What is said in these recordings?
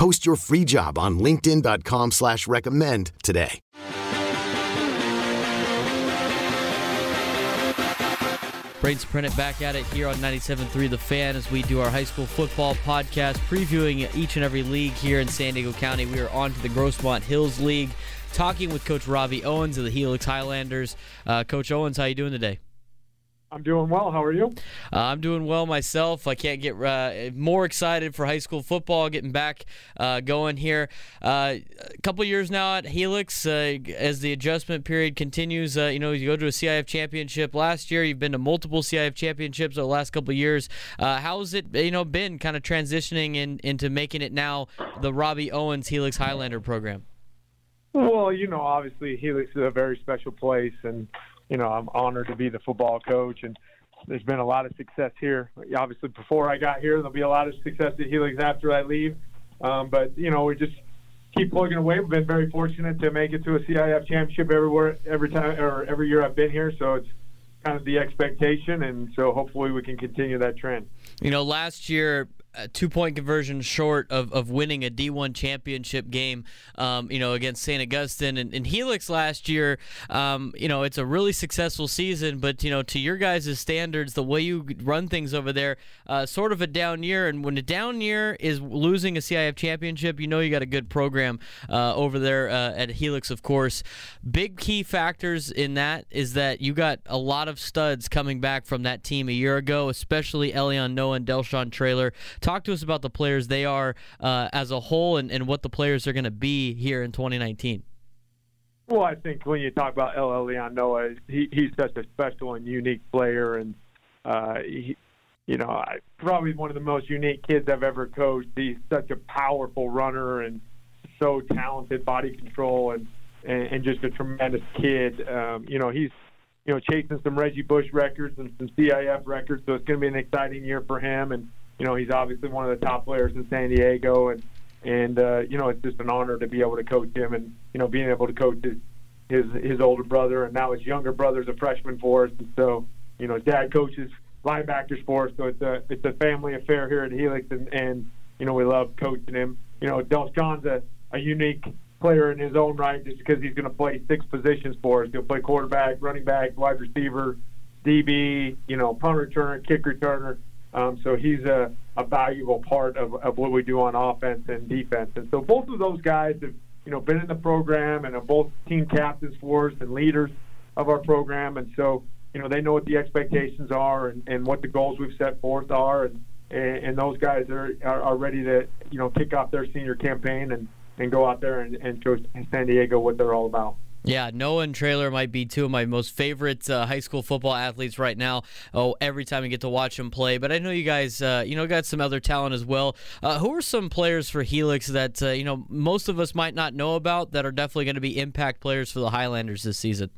Post your free job on LinkedIn.com slash recommend today. Braden Sprint back at it here on 97.3 The Fan as we do our high school football podcast, previewing each and every league here in San Diego County. We are on to the Grossmont Hills League, talking with Coach Robbie Owens of the Helix Highlanders. Uh, Coach Owens, how you doing today? I'm doing well. How are you? Uh, I'm doing well myself. I can't get uh, more excited for high school football getting back uh, going here. Uh, a couple years now at Helix, uh, as the adjustment period continues. Uh, you know, you go to a CIF championship last year. You've been to multiple CIF championships over the last couple years. how's it, you know, been kind of transitioning in, into making it now the Robbie Owens Helix Highlander program? Well, you know, obviously Helix is a very special place, and you know, I'm honored to be the football coach, and there's been a lot of success here. Obviously, before I got here, there'll be a lot of success at Helix after I leave. Um, but you know, we just keep plugging away. We've been very fortunate to make it to a CIF championship everywhere, every time or every year I've been here. So it's kind of the expectation, and so hopefully we can continue that trend. You know, last year a two point conversion short of, of winning a D1 championship game, um, you know, against St. Augustine and, and Helix last year. Um, you know, it's a really successful season, but, you know, to your guys' standards, the way you run things over there, uh, sort of a down year. And when a down year is losing a CIF championship, you know you got a good program uh, over there uh, at Helix, of course. Big key factors in that is that you got a lot of studs coming back from that team a year ago, especially Elion Noah and Delshon Trailer. Talk to us about the players they are uh, as a whole and, and what the players are going to be here in 2019. Well, I think when you talk about LL Leon Noah, he, he's such a special and unique player, and uh, he, you know, I, probably one of the most unique kids I've ever coached. He's such a powerful runner and so talented, body control, and and, and just a tremendous kid. Um, you know, he's you know chasing some Reggie Bush records and some CIF records, so it's going to be an exciting year for him. And you know, he's obviously one of the top players in San Diego, and and uh, you know, it's just an honor to be able to coach him, and you know, being able to coach his his his older brother, and now his younger brother's a freshman for us, and so you know, dad coaches linebackers for us, so it's a it's a family affair here at Helix, and and you know, we love coaching him. You know, John's a a unique player in his own right, just because he's going to play six positions for us. He'll play quarterback, running back, wide receiver, DB, you know, punt returner, kick returner. Um, so he's a, a valuable part of, of what we do on offense and defense. And so both of those guys have, you know, been in the program and are both team captains for us and leaders of our program. And so, you know, they know what the expectations are and, and what the goals we've set forth are. And, and, and those guys are, are, are ready to, you know, kick off their senior campaign and, and go out there and, and show San Diego what they're all about. Yeah, Noah and Trailer might be two of my most favorite uh, high school football athletes right now. Oh, every time I get to watch them play. But I know you guys, uh, you know, got some other talent as well. Uh, who are some players for Helix that uh, you know most of us might not know about that are definitely going to be impact players for the Highlanders this season?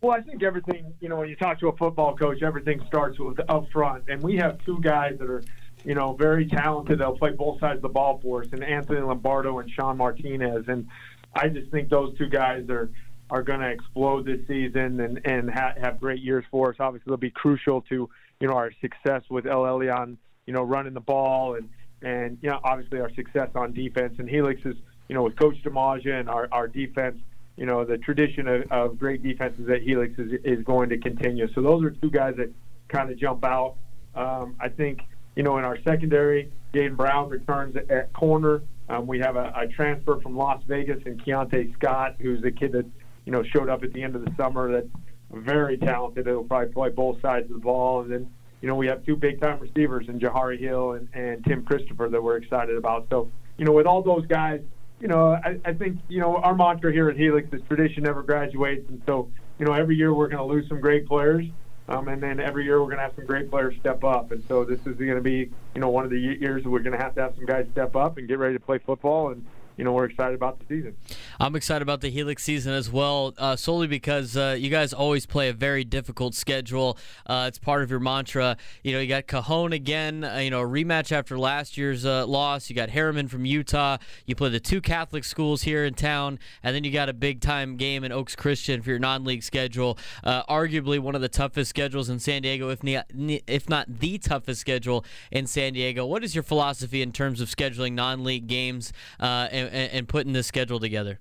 Well, I think everything, you know, when you talk to a football coach, everything starts with up front, and we have two guys that are you know, very talented. They'll play both sides of the ball for us, and Anthony Lombardo and Sean Martinez. And I just think those two guys are are going to explode this season and and ha- have great years for us. Obviously, they'll be crucial to you know our success with El Elyon, you know, running the ball and and you know obviously our success on defense. And Helix is you know with Coach Demaja and our our defense. You know the tradition of, of great defenses at Helix is is going to continue. So those are two guys that kind of jump out. Um, I think you know in our secondary, Jaden Brown returns at corner. Um, we have a, a transfer from Las Vegas and Keontae Scott, who's a kid that you know showed up at the end of the summer that's very talented. He'll probably play both sides of the ball, and then you know we have two big time receivers in Jahari Hill and, and Tim Christopher that we're excited about. So you know with all those guys, you know I, I think you know our mantra here at Helix is tradition never graduates, and so you know every year we're going to lose some great players. Um, and then every year we're going to have some great players step up. And so this is going to be, you know, one of the years we're going to have to have some guys step up and get ready to play football. And you know we're excited about the season. I'm excited about the Helix season as well, uh, solely because uh, you guys always play a very difficult schedule. Uh, it's part of your mantra. You know, you got Cajon again. Uh, you know, a rematch after last year's uh, loss. You got Herriman from Utah. You play the two Catholic schools here in town, and then you got a big time game in Oaks Christian for your non-league schedule. Uh, arguably one of the toughest schedules in San Diego, if not, if not the toughest schedule in San Diego. What is your philosophy in terms of scheduling non-league games and, and putting this schedule together?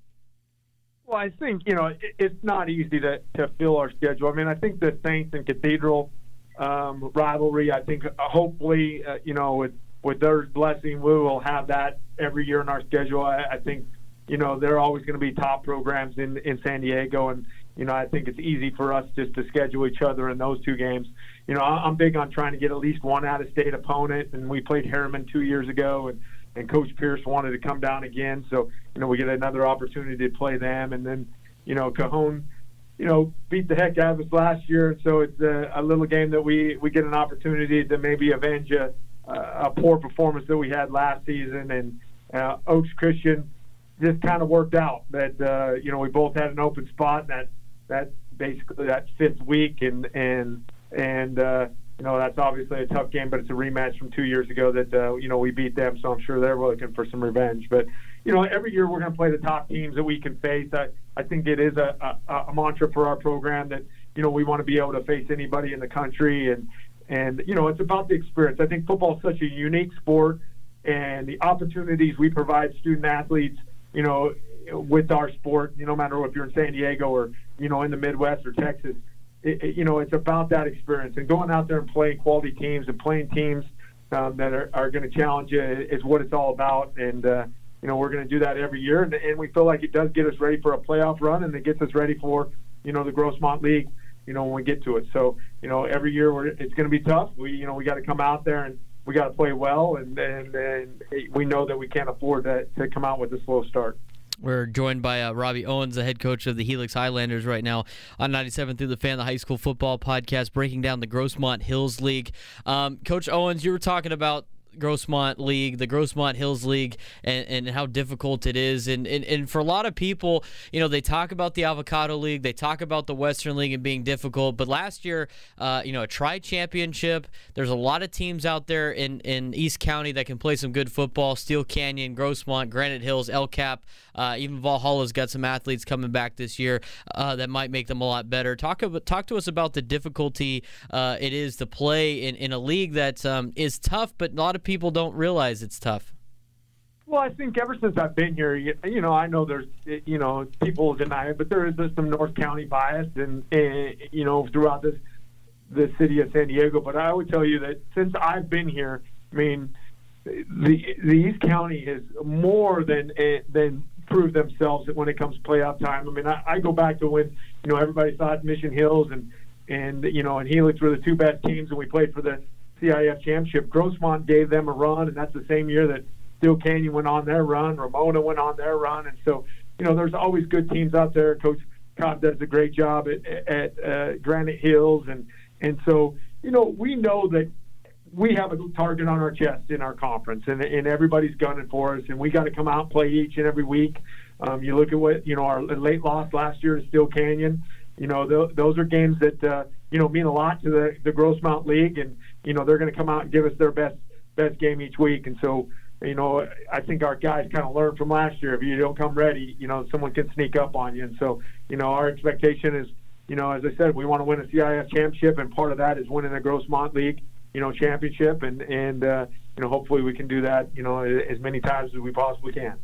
Well, I think you know it's not easy to to fill our schedule. I mean, I think the Saints and Cathedral um, rivalry. I think uh, hopefully uh, you know with with their blessing, we will have that every year in our schedule. I, I think you know they're always going to be top programs in in San Diego, and you know I think it's easy for us just to schedule each other in those two games. You know, I'm big on trying to get at least one out of state opponent, and we played Herriman two years ago, and and Coach Pierce wanted to come down again. So, you know, we get another opportunity to play them. And then, you know, Cajon, you know, beat the heck out of us last year. So it's a, a little game that we, we get an opportunity to maybe avenge a, a poor performance that we had last season. And uh, Oaks Christian just kind of worked out that, uh, you know, we both had an open spot that, that basically that fifth week. And, and, and, uh, you know that's obviously a tough game, but it's a rematch from two years ago that uh, you know we beat them, so I'm sure they're looking for some revenge. But you know every year we're going to play the top teams that we can face. I I think it is a, a, a mantra for our program that you know we want to be able to face anybody in the country, and and you know it's about the experience. I think football is such a unique sport, and the opportunities we provide student athletes, you know, with our sport, you know, no matter if you're in San Diego or you know in the Midwest or Texas it, it, you know, it's about that experience and going out there and playing quality teams and playing teams um, that are, are going to challenge you is what it's all about. And, uh, you know, we're going to do that every year. And, and we feel like it does get us ready for a playoff run and it gets us ready for, you know, the Grossmont League, you know, when we get to it. So, you know, every year we're, it's going to be tough. We, you know, we got to come out there and we got to play well. And, and we know that we can't afford to, to come out with a slow start. We're joined by uh, Robbie Owens, the head coach of the Helix Highlanders, right now on 97 through the fan, the high school football podcast, breaking down the Grossmont Hills League. Um, coach Owens, you were talking about Grossmont League, the Grossmont Hills League, and, and how difficult it is. And, and, and for a lot of people, you know, they talk about the Avocado League, they talk about the Western League and being difficult. But last year, uh, you know, a tri championship, there's a lot of teams out there in, in East County that can play some good football Steele Canyon, Grossmont, Granite Hills, El Cap, uh, even Valhalla's got some athletes coming back this year uh, that might make them a lot better. Talk about, talk to us about the difficulty uh, it is to play in, in a league that um, is tough, but a lot of people don't realize it's tough. Well, I think ever since I've been here, you, you know, I know there's, you know, people deny it, but there is some North County bias, and, and you know, throughout this the city of San Diego. But I would tell you that since I've been here, I mean, the the East County has more than eh, than proved themselves when it comes to playoff time. I mean, I, I go back to when you know everybody thought Mission Hills and and you know and Helix were the two best teams, and we played for the CIF championship. Grossmont gave them a run, and that's the same year that Steele Canyon went on their run, Ramona went on their run, and so you know there's always good teams out there. Coach Cobb does a great job at, at uh, Granite Hills, and and so you know we know that we have a target on our chest in our conference, and, and everybody's gunning for us, and we got to come out and play each and every week. Um, you look at what you know our late loss last year to Steele Canyon. You know th- those are games that uh, you know mean a lot to the the Grossmont League, and you know they're going to come out and give us their best best game each week. And so you know I think our guys kind of learned from last year. If you don't come ready, you know someone can sneak up on you. And so you know our expectation is you know as I said we want to win a CIF championship, and part of that is winning the Grossmont League you know championship and and uh, you know hopefully we can do that you know as many times as we possibly can.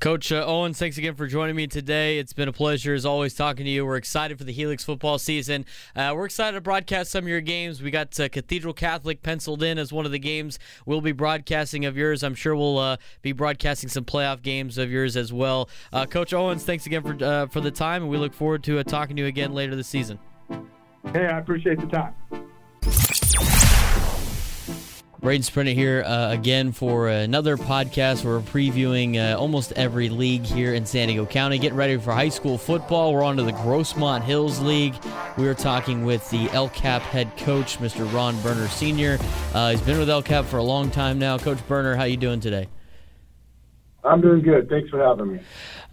Coach uh, Owens, thanks again for joining me today. It's been a pleasure as always talking to you. We're excited for the Helix football season. Uh, we're excited to broadcast some of your games. We got uh, Cathedral Catholic penciled in as one of the games we'll be broadcasting of yours. I'm sure we'll uh, be broadcasting some playoff games of yours as well. Uh, Coach Owens, thanks again for for the time, and we look forward to talking to you again later this season. Hey, I appreciate the time. Braden Sprinter here uh, again for another podcast. We're previewing uh, almost every league here in San Diego County. Getting ready for high school football. We're on to the Grossmont Hills League. We are talking with the El Cap head coach, Mr. Ron Burner Sr. Uh, he's been with El Cap for a long time now. Coach Burner, how you doing today? I'm doing good. Thanks for having me.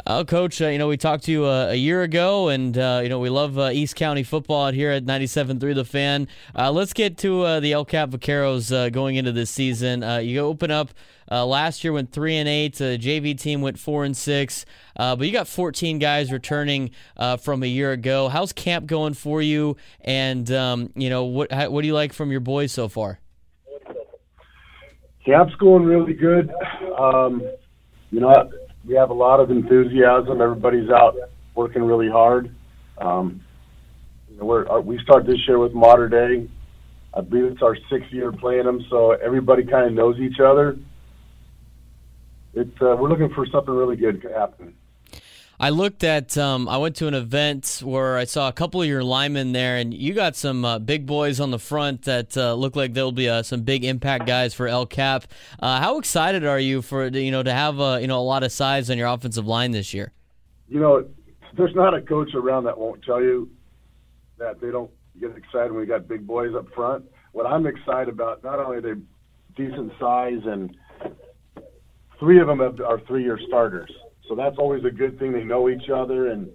Uh, Coach, uh, you know, we talked to you uh, a year ago, and, uh, you know, we love uh, East County football out here at 97.3 The Fan. Uh, let's get to the El Cap Vaqueros going into this season. you open up last year, went 3 and 8. The JV team went 4 and 6. but you got 14 guys returning from a year ago. How's camp going for you? And, um, you know, what, how, what do you like from your boys so far? Camp's going really good. Um, you know, we have a lot of enthusiasm. Everybody's out working really hard. Um, you know, we're, our, we start this year with Modern Day. I believe it's our sixth year playing them, so everybody kind of knows each other. It's uh, we're looking for something really good to happen. I looked at, um, I went to an event where I saw a couple of your linemen there, and you got some uh, big boys on the front that uh, look like they'll be uh, some big impact guys for El Cap. Uh, how excited are you for you know to have uh, you know a lot of size on your offensive line this year? You know, there's not a coach around that won't tell you that they don't get excited when we got big boys up front. What I'm excited about, not only are they decent size, and three of them are three-year starters. So that's always a good thing. They know each other, and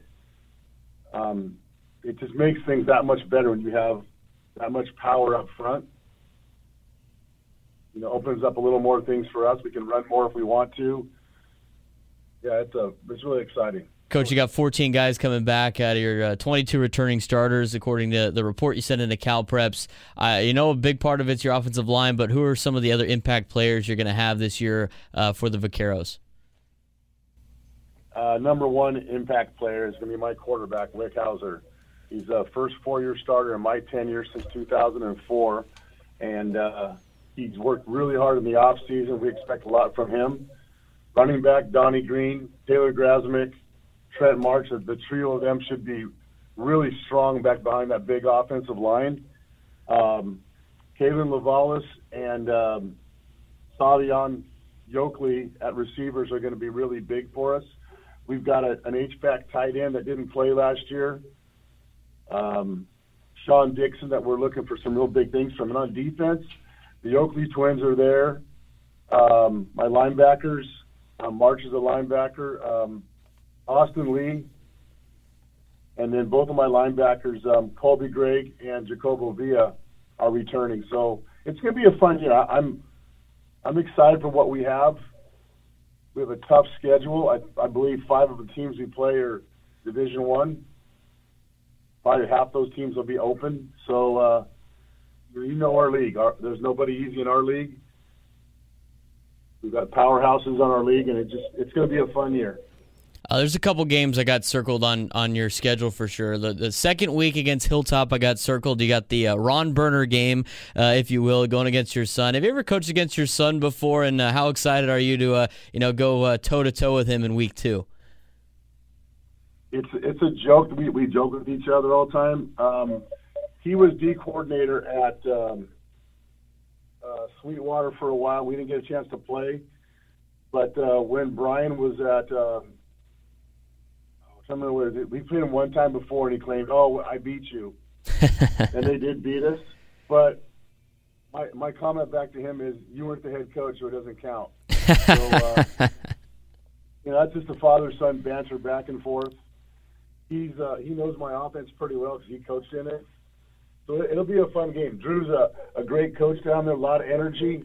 um, it just makes things that much better when you have that much power up front. You know, opens up a little more things for us. We can run more if we want to. Yeah, it's a it's really exciting. Coach, you got 14 guys coming back out of your uh, 22 returning starters, according to the report you sent into CalPreps. Uh, you know, a big part of it's your offensive line, but who are some of the other impact players you're going to have this year uh, for the Vaqueros? Uh, number one impact player is going to be my quarterback, Rick Hauser. He's a first four-year starter in my tenure since 2004, and uh, he's worked really hard in the off season. We expect a lot from him. Running back Donnie Green, Taylor Grasmick, Trent March. The trio of them should be really strong back behind that big offensive line. Um, Kalen Lavalis and um, Savion Yokley at receivers are going to be really big for us. We've got a, an H-back tight end that didn't play last year. Um, Sean Dixon that we're looking for some real big things from. And on defense, the Oakley twins are there. Um, my linebackers, um, March is a linebacker. Um, Austin Lee, and then both of my linebackers, um, Colby Gregg and Jacobo Villa, are returning. So it's going to be a fun year. I'm I'm excited for what we have. We have a tough schedule. I, I believe five of the teams we play are Division One. Probably half those teams will be open. So uh, you know our league. Our, there's nobody easy in our league. We've got powerhouses on our league, and it just it's going to be a fun year. Uh, there's a couple games I got circled on on your schedule for sure. The, the second week against Hilltop, I got circled. You got the uh, Ron Burner game, uh, if you will, going against your son. Have you ever coached against your son before? And uh, how excited are you to uh, you know go toe to toe with him in week two? It's it's a joke. We we joke with each other all the time. Um, he was D coordinator at um, uh, Sweetwater for a while. We didn't get a chance to play, but when Brian was at Someone was we played him one time before, and he claimed, "Oh, I beat you," and they did beat us. But my my comment back to him is, "You weren't the head coach, so it doesn't count." so, uh, you know, that's just a father son banter back and forth. He's uh, he knows my offense pretty well because he coached in it. So it'll be a fun game. Drew's a, a great coach down there, a lot of energy.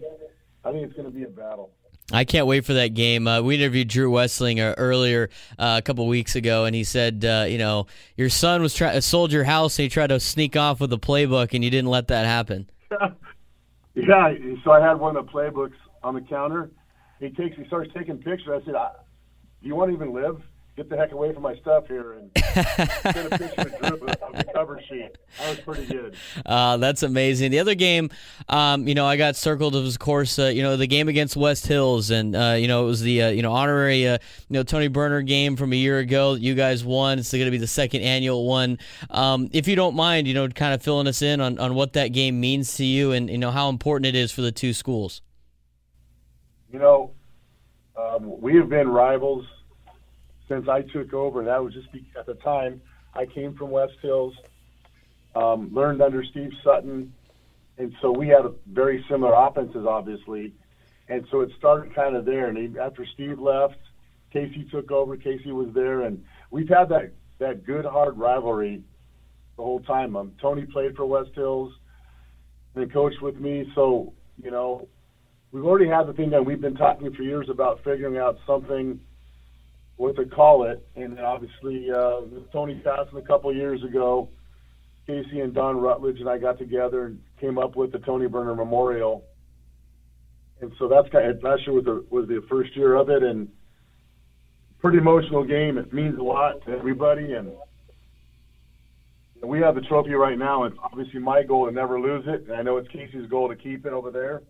I think it's going to be a battle. I can't wait for that game. Uh, we interviewed Drew Westling uh, earlier uh, a couple weeks ago, and he said, uh, you know, your son was try- sold your house, and he tried to sneak off with a playbook, and you didn't let that happen. yeah, so I had one of the playbooks on the counter. He takes, he starts taking pictures. I said, "Do you want to even live?" Get the heck away from my stuff here and get a picture of Drew of the cover sheet. That was pretty good. Uh, that's amazing. The other game, um, you know, I got circled was of course, uh, you know, the game against West Hills, and uh, you know, it was the uh, you know honorary uh, you know Tony Burner game from a year ago. You guys won. It's going to be the second annual one. Um, if you don't mind, you know, kind of filling us in on, on what that game means to you, and you know how important it is for the two schools. You know, um, we have been rivals since I took over, that was just be, at the time I came from West Hills, um, learned under Steve Sutton, and so we had very similar offenses, obviously. and so it started kind of there. And after Steve left, Casey took over. Casey was there, and we've had that that good hard rivalry the whole time. Um, Tony played for West Hills and coached with me, so you know we've already had the thing that we've been talking for years about figuring out something what to call it. And then obviously, uh, Tony passing a couple years ago, Casey and Don Rutledge and I got together and came up with the Tony Burner Memorial. And so that's kind of, last year was the, was the first year of it, and pretty emotional game. It means a lot to everybody, and we have the trophy right now. It's obviously my goal to never lose it, and I know it's Casey's goal to keep it over there.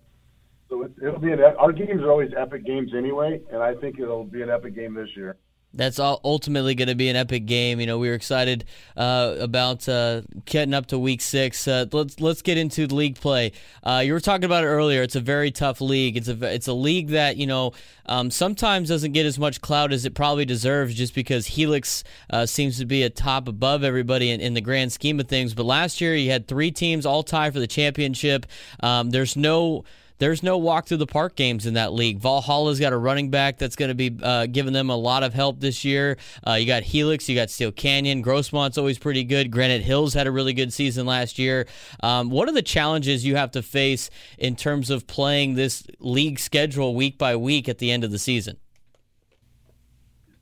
So it, it'll be an. Our games are always epic games anyway, and I think it'll be an epic game this year that's all ultimately going to be an epic game. You know, we were excited uh, about uh, getting up to week six. Uh, let's let's get into league play. Uh, you were talking about it earlier. It's a very tough league. It's a it's a league that you know um, sometimes doesn't get as much clout as it probably deserves, just because Helix uh, seems to be a top above everybody in, in, the grand scheme of things. But last year, you had three teams all tied for the championship. Um, there's no there's no walk through the park games in that league. Valhalla's got a running back that's going to be uh, giving them a lot of help this year. Uh, you got Helix, you got Steele Canyon. Grossmont's always pretty good. Granite Hills had a really good season last year. Um, what are the challenges you have to face in terms of playing this league schedule week by week at the end of the season?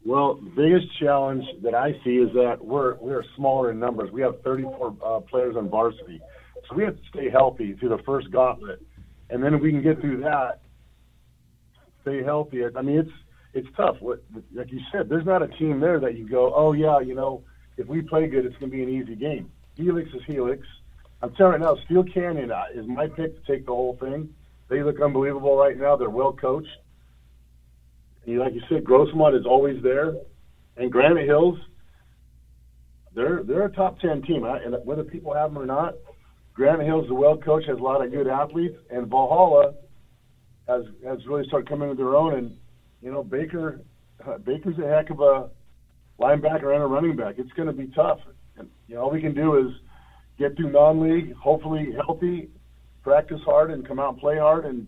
Well, the biggest challenge that I see is that we're we're smaller in numbers. We have 34 uh, players on varsity, so we have to stay healthy through the first gauntlet and then if we can get through that, stay healthy. I mean, it's it's tough. Like you said, there's not a team there that you go, oh yeah, you know, if we play good, it's going to be an easy game. Helix is Helix. I'm telling you now, Steele Canyon uh, is my pick to take the whole thing. They look unbelievable right now. They're well coached. And like you said, Grossmont is always there, and Granite Hills. They're they're a top ten team, and whether people have them or not, Granite Hills is well coached, has a lot of good athletes, and Valhalla has has really started coming into their own. And you know, Baker uh, Baker's a heck of a linebacker and a running back. It's going to be tough. And you know, all we can do is get through non-league, hopefully healthy, practice hard, and come out and play hard, and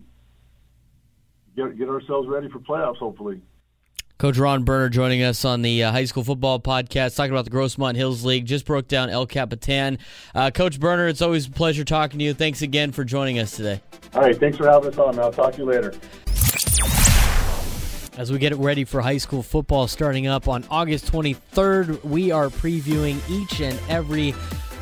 get get ourselves ready for playoffs. Hopefully. Coach Ron Burner joining us on the uh, high school football podcast, talking about the Grossmont Hills League. Just broke down El Capitan. Uh, Coach Burner, it's always a pleasure talking to you. Thanks again for joining us today. All right, thanks for having us on. I'll talk to you later. As we get it ready for high school football starting up on August 23rd, we are previewing each and every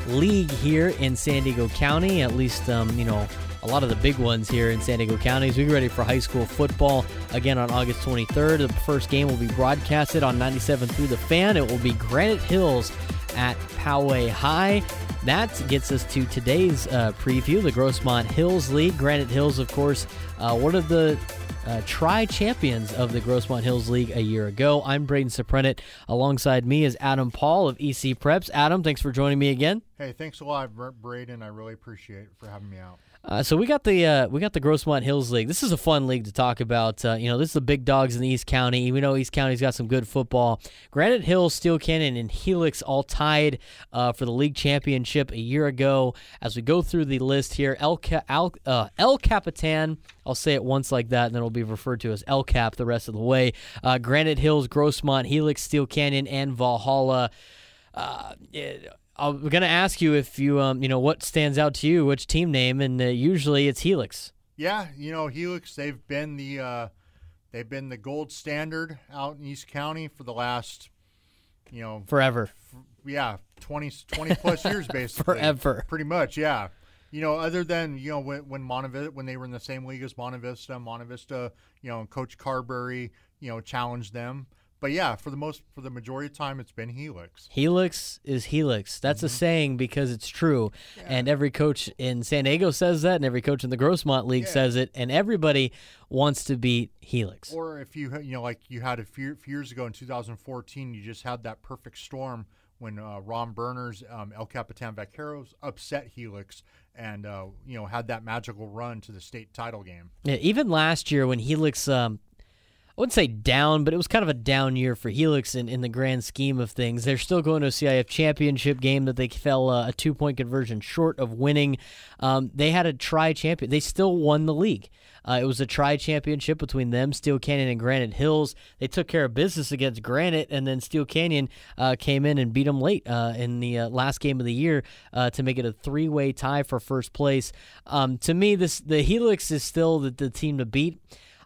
league here in San Diego County. At least, um, you know, a lot of the big ones here in San Diego County as we get ready for high school football again on August 23rd. The first game will be broadcasted on 97 through the fan. It will be Granite Hills at Poway High. That gets us to today's uh, preview, the Grossmont Hills League. Granite Hills, of course, uh, one of the uh, tri champions of the Grossmont Hills League a year ago. I'm Braden Soprenet. Alongside me is Adam Paul of EC Preps. Adam, thanks for joining me again. Hey, thanks a lot, Braden. I really appreciate it for having me out. Uh, so we got the uh, we got the Grossmont Hills League. This is a fun league to talk about. Uh, you know, this is the big dogs in East County. We know East County's got some good football. Granite Hills, Steele Canyon, and Helix all tied uh, for the league championship a year ago. As we go through the list here, El, Ca- uh, El Capitan. I'll say it once like that, and then it'll be referred to as El Cap the rest of the way. Uh, Granite Hills, Grossmont, Helix, Steele Canyon, and Valhalla. It, I'm going to ask you if you, um, you know, what stands out to you, which team name, and uh, usually it's Helix. Yeah, you know, Helix. They've been the, uh, they've been the gold standard out in East County for the last, you know, forever. F- yeah, 20, 20 plus years basically. Forever. Pretty much, yeah. You know, other than you know when when Monte Vista when they were in the same league as Monte Vista, Montevista, you know, and Coach Carberry, you know, challenged them but yeah, for the most for the majority of time, it's been Helix. Helix is Helix. That's mm-hmm. a saying because it's true, yeah. and every coach in San Diego says that, and every coach in the Grossmont League yeah. says it, and everybody wants to beat Helix. Or if you you know like you had a few, few years ago in 2014, you just had that perfect storm when uh, Ron Burners, um, El Capitan Vaqueros upset Helix and uh, you know had that magical run to the state title game. Yeah, even last year when Helix um, I wouldn't say down, but it was kind of a down year for Helix in, in the grand scheme of things. They're still going to a CIF championship game that they fell uh, a two point conversion short of winning. Um, they had a try champion. They still won the league. Uh, it was a try championship between them, Steele Canyon, and Granite Hills. They took care of business against Granite, and then Steele Canyon uh, came in and beat them late uh, in the uh, last game of the year uh, to make it a three way tie for first place. Um, to me, this the Helix is still the, the team to beat.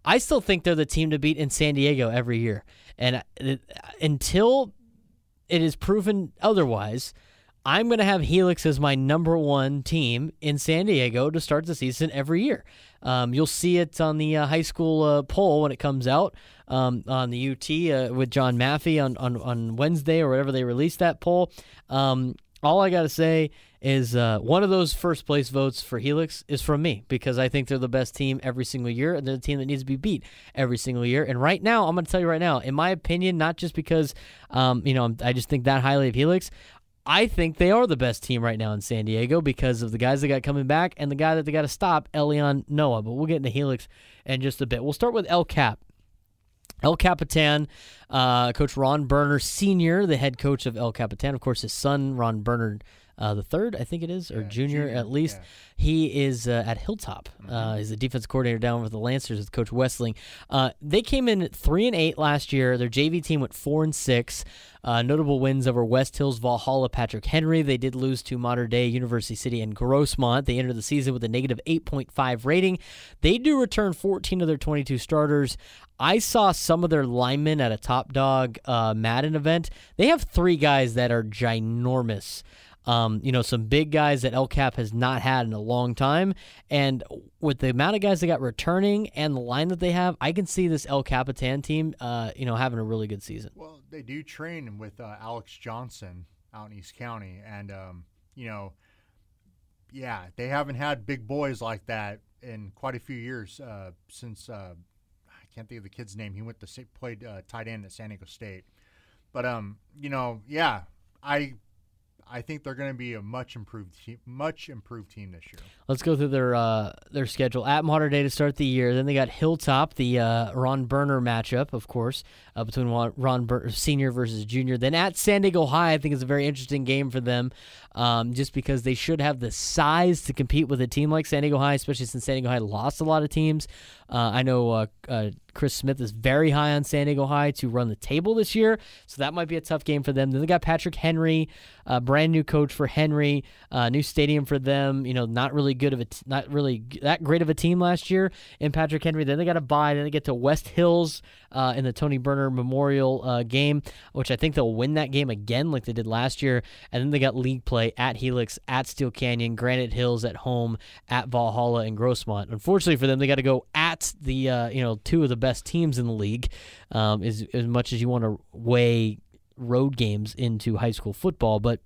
I still think they're the team to beat in San Diego every year. And uh, until it is proven otherwise, I'm going to have Helix as my number one team in San Diego to start the season every year. Um, you'll see it on the uh, high school uh, poll when it comes out um, on the UT uh, with John Maffei on, on, on Wednesday or whatever they release that poll. Um, all I got to say is uh, one of those first place votes for Helix is from me because I think they're the best team every single year and they're the team that needs to be beat every single year. And right now, I'm going to tell you right now, in my opinion, not just because um, you know I just think that highly of Helix. I think they are the best team right now in San Diego because of the guys they got coming back and the guy that they got to stop, Elion Noah. But we'll get into Helix in just a bit. We'll start with El Cap. El Capitan, uh, Coach Ron Burner Sr., the head coach of El Capitan. Of course, his son, Ron Burner uh, the third, I think it is, or Yeah, junior, junior, at least. yeah. He is uh, at Hilltop. Uh, he's the defense coordinator down with the Lancers with Coach Westling. Uh, they came in three and eight last year. Their JV team went four and six. Uh, notable wins over West Hills, Valhalla, Patrick Henry. They did lose to Modern Day University City and Grossmont. They entered the season with a negative 8.5 rating. They do return 14 of their 22 starters. I saw some of their linemen at a Top Dog uh, Madden event. They have three guys that are ginormous. Um, you know, some big guys that El Cap has not had in a long time. And with the amount of guys they got returning and the line that they have, I can see this El Capitan team, uh, you know, having a really good season. Well, they do train with uh, Alex Johnson out in East County, and um, you know, yeah, they haven't had big boys like that in quite a few years uh, since uh, I can't think of the kid's name. He went to played uh, tight end at San Diego State, but um, you know, yeah, I. I think they're going to be a much improved team, much improved team this year. Let's go through their uh, their schedule. At Modern Day to start the year. Then they got Hilltop, the uh, Ron Burner matchup, of course, uh, between Ron, Ber- Senior versus Junior. Then at San Diego High, I think it's a very interesting game for them, um, just because they should have the size to compete with a team like San Diego High, especially since San Diego High lost a lot of teams. Uh, I know uh, uh, Chris Smith is very high on San Diego High to run the table this year, so that might be a tough game for them. Then they got Patrick Henry, uh, brand new coach for Henry, uh, new stadium for them. You know, not really good of a, t- not really that great of a team last year in Patrick Henry. Then they got to buy. Then they get to West Hills uh, in the Tony Burner Memorial uh, game, which I think they'll win that game again, like they did last year. And then they got league play at Helix, at Steele Canyon, Granite Hills at home, at Valhalla and Grossmont. Unfortunately for them, they got to go at the uh, you know two of the best teams in the league. Um, as as much as you want to weigh road games into high school football, but.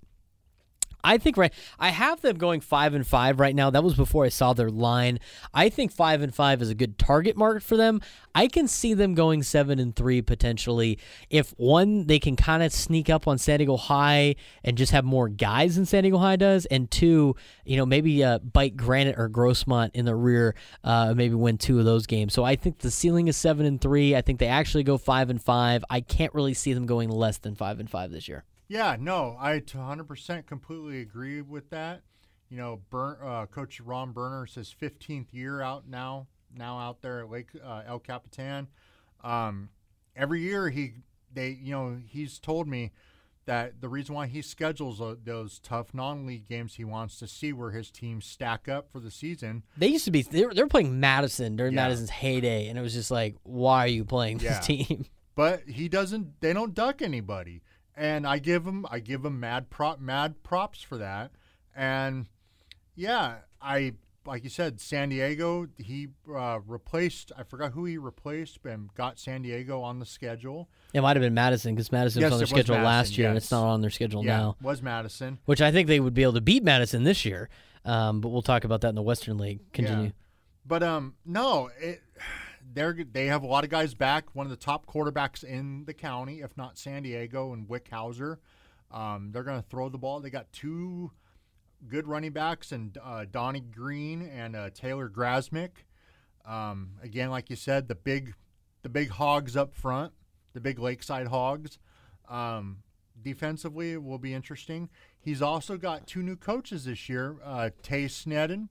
I think right. I have them going five and five right now. That was before I saw their line. I think five and five is a good target mark for them. I can see them going seven and three potentially if one they can kind of sneak up on San Diego High and just have more guys than San Diego High does, and two, you know, maybe uh, bite Granite or Grossmont in the rear, uh, maybe win two of those games. So I think the ceiling is seven and three. I think they actually go five and five. I can't really see them going less than five and five this year. Yeah, no, I 100% completely agree with that. You know, Burn, uh, Coach Ron Burner is his 15th year out now, now out there at Lake uh, El Capitan. Um, every year he, they, you know, he's told me that the reason why he schedules those tough non-league games, he wants to see where his teams stack up for the season. They used to be they were, they were playing Madison during Yeah. Madison's heyday, and it was just like, why are you playing this Yeah. team? but he doesn't they don't duck anybody and i give him i give him mad prop mad props for that and yeah i like you said san diego he uh, replaced i forgot who he replaced and got san diego on the schedule It might have been Madison because Madison Yes, was on their schedule last Madison, year, and it's not on their schedule yeah now. was madison Which I think they would be able to beat Madison this year. Um, but we'll talk about that in the Western League. Continue. Yeah. But um, no, it, they're they have a lot of guys back. One of the top quarterbacks in the county, if not San Diego and Wickhauser. Um, they're going to throw the ball. They got two good running backs and uh, Donnie Green and uh, Taylor Grasmick. Um, again, like you said, the big the big hogs up front, the big Lakeside Hogs. Um, defensively, it will be interesting. He's also got two new coaches this year: uh, Tay Sneddon,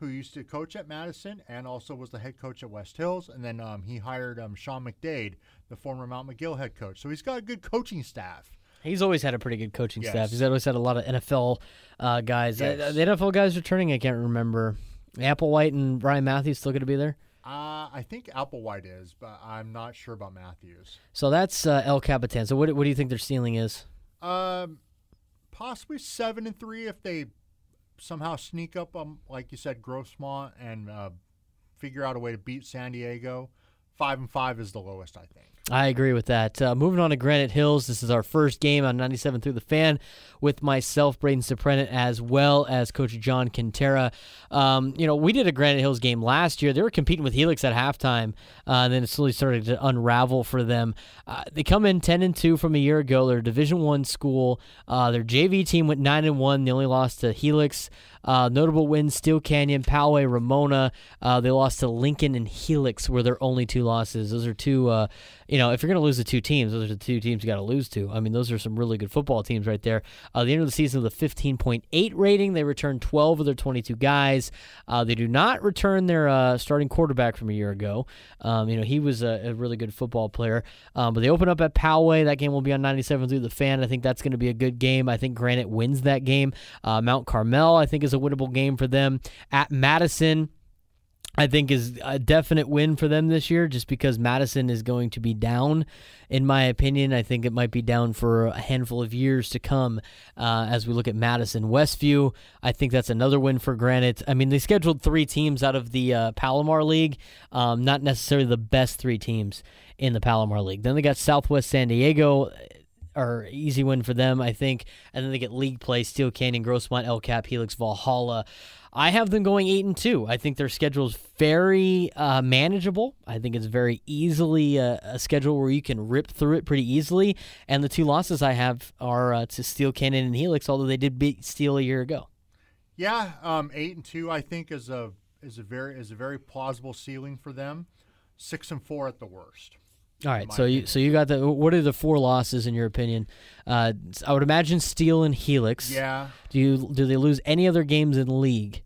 who used to coach at Madison and also was the head coach at West Hills, and then um, he hired um, Sean McDade, the former Mount Miguel head coach. So he's got a good coaching staff. He's always had a pretty good coaching Yes. staff. He's always had a lot of NFL uh, guys. Uh, the NFL guys returning, I can't remember. Applewhite and Ryan Mathews still going to be there. Uh, I think Applewhite is, but I'm not sure about Mathews. So that's uh, El Capitan. So what, what do you think their ceiling is? Um, possibly seven and three if they somehow sneak up, um, like you said, Grossmont and uh, figure out a way to beat San Diego. Five and five is the lowest, I think. I agree with that. Uh, moving on to Granite Hills. This is our first game on 97 through the fan with myself, Braden Soprenet, as well as Coach John Quintera. Um, you know, we did a Granite Hills game last year. They were competing with Helix at halftime, uh, and then it slowly started to unravel for them. Uh, they come in 10 and 2 from a year ago. They're a Division One school. Uh, their JV team went 9 and 1. They only lost to Helix. Uh, notable wins: Steele Canyon, Poway, Ramona. Uh, they lost to Lincoln and Helix, were their only two losses. Those are two. You know, if you're going to lose the two teams, those are the two teams you got to lose to. I mean, those are some really good football teams right there. Uh, the end of the season a 15.8 rating. They return 12 of their 22 guys. Uh, they do not return their uh, starting quarterback from a year ago. Um, you know, he was a, a really good football player. Um, but they open up at Poway. That game will be on 97 through the fan. I think that's going to be a good game. I think Granite wins that game. Uh, Mount Carmel, I think, is a winnable game for them. At Madison, I think is a definite win for them this year just because Madison is going to be down. In my opinion I think it might be down for a handful of years to come uh, as we look at Madison Westview. I think that's another win for Granite. I mean they scheduled three teams out of the uh, Palomar League um, not necessarily the best three teams in the Palomar League. Then they got Southwest San Diego or easy win for them, I think. And then they get league play: Steele Canyon, Grossmont, El Cap, Helix, Valhalla. I have them going eight and two. I think their schedule is very uh, manageable. I think it's very easily uh, a schedule where you can rip through it pretty easily. And the two losses I have are uh, to Steele Canyon and Helix, although they did beat Steele a year ago. Yeah, um, eight and two, I think, is a is a very is a very plausible ceiling for them. Six and four at the worst. All right, so you so you got the what are the four losses in your opinion? Uh, I would imagine Steele and Helix. Yeah. Do you do they lose any other games in league?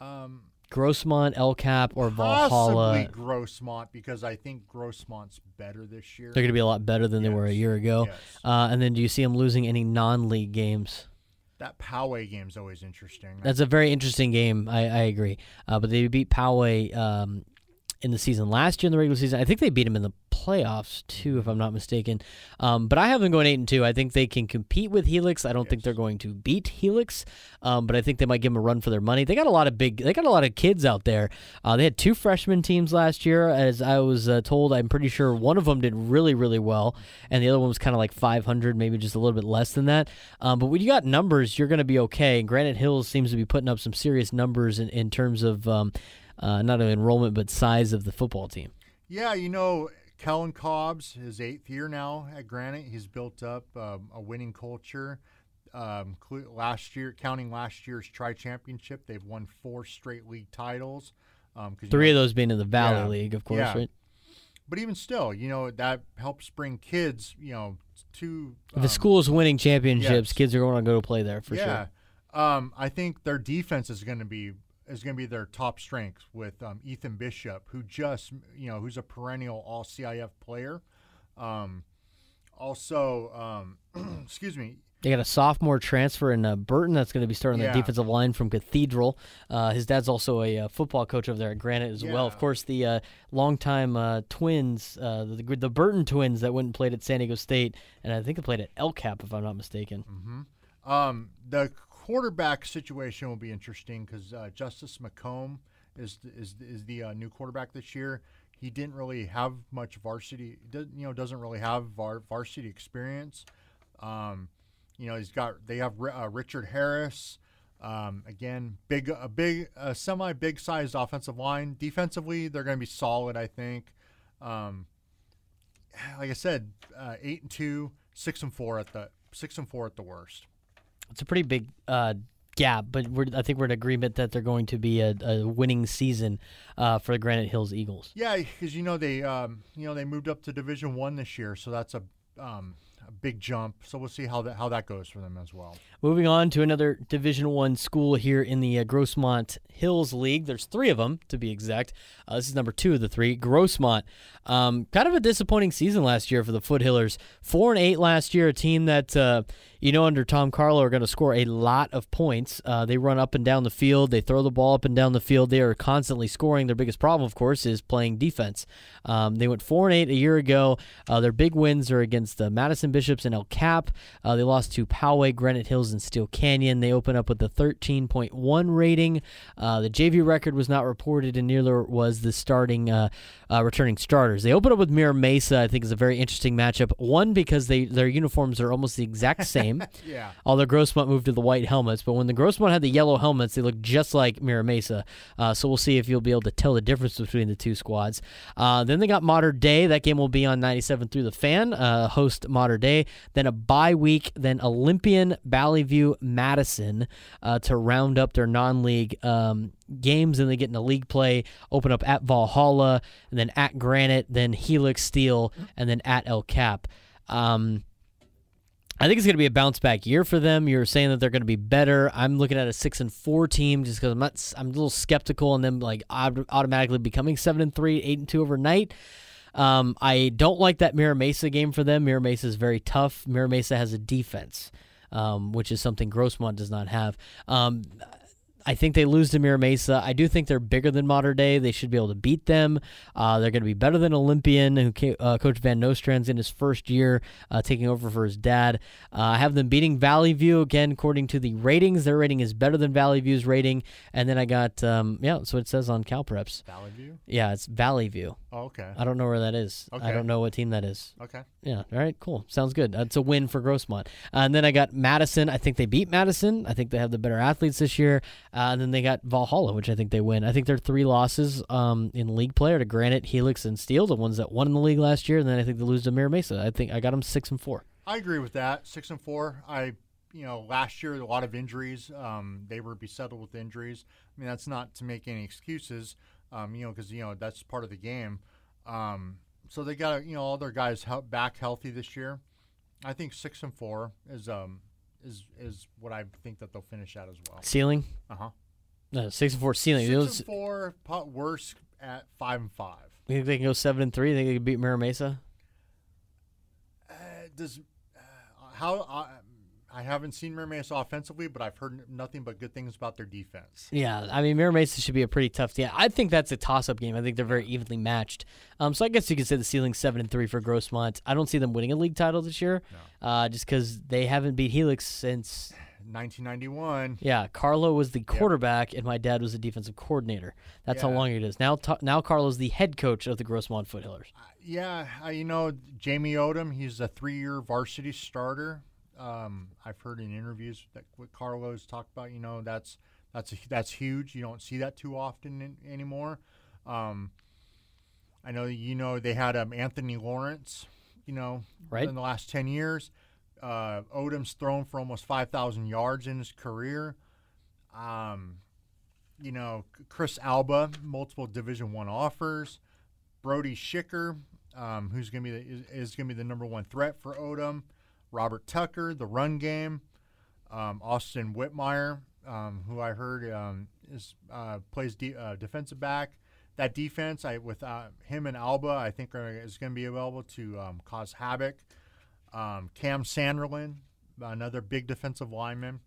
Um, Grossmont, El Cap, or Valhalla? possibly Grossmont because I think Grossmont's better this year. They're going to be a lot better than they were a year ago. Yes. Uh, and then do you see them losing any non-league games? That Poway game's always interesting. That's a very interesting game. I, I agree. Uh, but they beat Poway um, in the season last year in the regular season. I think they beat them in the playoffs too, if I'm not mistaken. Um, but I have them going eight and two. I think they can compete with Helix. I don't think they're going to beat Helix, um, but I think they might give them a run for their money. They got a lot of big. They got a lot of kids out there. Uh, they had two freshman teams last year, as I was uh, told. I'm pretty sure one of them did really, really well, and the other one was kind of like 500, maybe just a little bit less than that. Um, but when you got numbers, you're going to be okay. And Granite Hills seems to be putting up some serious numbers in, in terms of um, uh, not only enrollment but size of the football team. Yeah, you know, Kellen Cobbs, his eighth year now at Granite, he's built up um, a winning culture. Um, last year, counting last year's Tri Championship, they've won four straight league titles. Um, Three know- of those being in the Valley Yeah. League, of course, Yeah. right? But even still, you know, that helps bring kids, you know, to. If a um, school is winning championships, yes. kids are going to go to play there for yeah. sure. Um, I think their defense is going to be is going to be their top strength with um, Ethan Bishop, who just you know who's a perennial All CIF player. Um, also, um, excuse me, They got a sophomore transfer in uh, Burton that's going to be starting Yeah. the defensive line from Cathedral. Uh, his dad's also a uh, football coach over there at Granite as well. Of course, the uh, longtime uh, twins, uh, the, the Burton twins that went and played at San Diego State, and I think they played at El Cap, if I'm not mistaken. Um, the quarterback situation will be interesting because uh, Justice McComb is is is the uh, new quarterback this year. He didn't really have much varsity, you know, doesn't really have var- varsity experience. Um, you know, he's got they have uh, Richard Harris. Um, again, big a big a semi big sized offensive line. Defensively, they're going to be solid. I think. Um, like I said, uh, eight and two, six and four at the six and four at the worst. It's a pretty big uh, gap, but I think we're in agreement that they're going to be a, a winning season uh, for the Granite Hills Eagles. Yeah, because you know they um, you know they moved up to Division One this year, so that's a um, a big jump. So we'll see how that how that goes for them as well. Moving on to another Division One school here in the uh, Grossmont Hills League. There's three of them to be exact. Uh, this is number two of the three. Grossmont, um, kind of a disappointing season last year for the Foothillers. Four and eight last year. A team that uh, you know under Tom Carlo are going to score a lot of points. Uh, they run up and down the field. They throw the ball up and down the field. They are constantly scoring. Their biggest problem, of course, is playing defense. Um, they went four and eight a year ago. Uh, their big wins are against the Bishops and El Cap. Uh, they lost to Poway, Granite Hills, and Steele Canyon. They open up with a 13.1 rating. Uh, the JV record was not reported, and neither was the starting uh, uh, returning starters. They open up with Mira Mesa. I think is a very interesting matchup. One because they their uniforms are almost the exact same. Yeah. Although Grossmont moved to the white helmets, but when the Grossmont had the yellow helmets, they looked just like Mira Mesa. Uh, so we'll see if you'll be able to tell the difference between the two squads. Uh, then they got Modern Day. That game will be on 97 through the fan. Uh, host Modern Day. Then a bye week. Then Olympian, Valley Madison uh, to round up their non-league um, games, and they get into league play. Open up at Valhalla, and then at Granite, then Helix Steele, and then at El Cap. Um, I think it's going to be a bounce back year for them. You're saying that they're going to be better. I'm looking at a six and four team just because I'm not. I'm a little skeptical on them like automatically becoming seven and three, eight and two overnight. Um, I don't like that Mira Mesa game for them. Mira Mesa is very tough. Mira Mesa has a defense, um, which is something Grossmont does not have. Um, I think they lose to Mira Mesa. I do think they're bigger than Modern Day. They should be able to beat them. Uh, they're going to be better than Olympian, who came, uh, Coach Van Nostrand's in his first year, uh, taking over for his dad. Uh, I have them beating Valley View again, according to the ratings. Their rating is better than Valley View's rating. And then I got, um, yeah, so it says on CalPreps. Valley View? Yeah, it's Valley View. Oh, okay. I don't know where that is. Okay. I don't know what team that is. Okay. Yeah. All right. Cool. Sounds good. That's a win for Grossmont. And then I got Madison. I think they beat Madison. I think they have the better athletes this year. Uh, and then they got Valhalla, which I think they win. I think they're three losses um, in league play are to Granite, Helix, and Steele, the ones that won in the league last year. And then I think they lose to Mira Mesa. I think I got them six and four. I agree with that. Six and four. I, you know, last year a lot of injuries. Um, they were besettled with injuries. I mean, that's not to make any excuses. Um, you know, because you know that's part of the game. Um, so they got you know all their guys back healthy this year. I think six and four is um is is what I think that they'll finish at as well. Ceiling? Uh huh. No, six and four ceiling. Six and four, pot worse at five and five. you think they can go seven and three? You think they can beat Mira Mesa? Uh, does uh, how uh, I haven't seen Mira Mesa offensively, but I've heard nothing but good things about their defense. Yeah, I mean, Mira Mesa should be a pretty tough team. I think that's a toss-up game. I think they're very evenly matched. Um, so I guess you could say the ceiling's seven and three for Grossmont. I don't see them winning a league title this year, uh, just because they haven't beat Helix since. 1991. Yeah, Carlo was the quarterback, and my dad was the defensive coordinator. That's how long it is. Now, ta- now Carlo's the head coach of the Grossmont Foothillers. Yeah, uh, you know Jamie Odom. He's a three-year varsity starter. Um, I've heard in interviews that what Carlos talked about. You know, that's that's a, that's huge. You don't see that too often in, anymore. Um, I know you know they had um, Anthony Lawrence. You know, Right. in the last ten years, uh, Odom's thrown for almost five thousand yards in his career. Um, you know, Chris Alba, multiple Division One offers. Brody Schicker, um, who's going to be the, is, is going to be the number one threat for Odom. Robert Tucker, the run game. Um, Austin Whitmire, um, who I heard um, is uh, plays de- uh, defensive back. That defense, I with uh, him and Alba, I think are, is going to be available to um, cause havoc. Um, Cam Sanderlin, another big defensive lineman.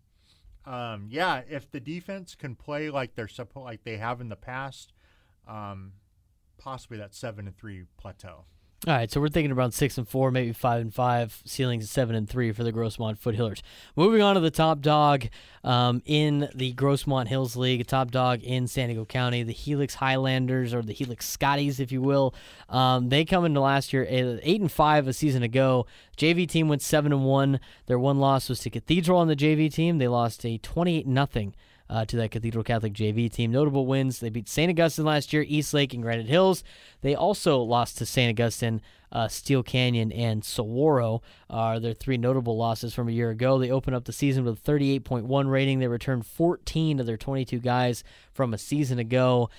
Um, yeah, if the defense can play like they're suppo- like they have in the past, possibly that seven and three plateau. All right, so we're thinking around six and four, maybe five and five, ceilings seven and three for the Grossmont Foothillers. Moving on to the top dog um, in the Grossmont Hills League, top dog in San Diego County, the Helix Highlanders or the Helix Scotties, if you will. Um, they come into last year eight and five a season ago. JV team went seven and one. Their one loss was to Cathedral on the JV team. They lost a twenty-eight nothing uh, to that Cathedral Catholic JV team. Notable wins: they beat St. Augustine last year, Eastlake, and Granite Hills. They also lost to St. Augustine uh, Steele Canyon, and Saguaro are their three notable losses from a year ago. They opened up the season with a 38.1 rating. They returned 14 of their 22 guys from a season ago.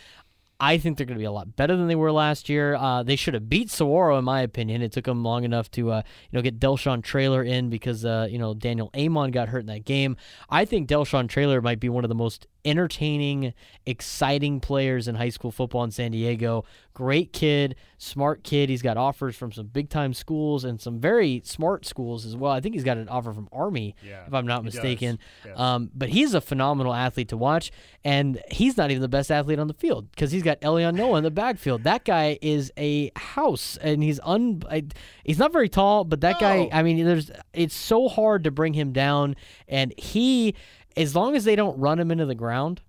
I think they're going to be a lot better than they were last year. Uh, they should have beat Saguaro, in my opinion. It took them long enough to, uh, you know, get Delshon Traylor in because, uh, you know, Daniel Amon got hurt in that game. I think Delshon Traylor might be one of the most entertaining, exciting players in high school football in San Diego. Great kid, smart kid. He's got offers from some big time schools and some very smart schools as well. I think he's got an offer from Army, Yeah, if I'm not mistaken. Yes. Um, but he's a phenomenal athlete to watch, and he's not even the best athlete on the field because he's got Elion Noah in the backfield. That guy is a house, and he's un. I, he's not very tall, but that guy. I mean, there's. It's so hard to bring him down, and he, as long as they don't run him into the ground,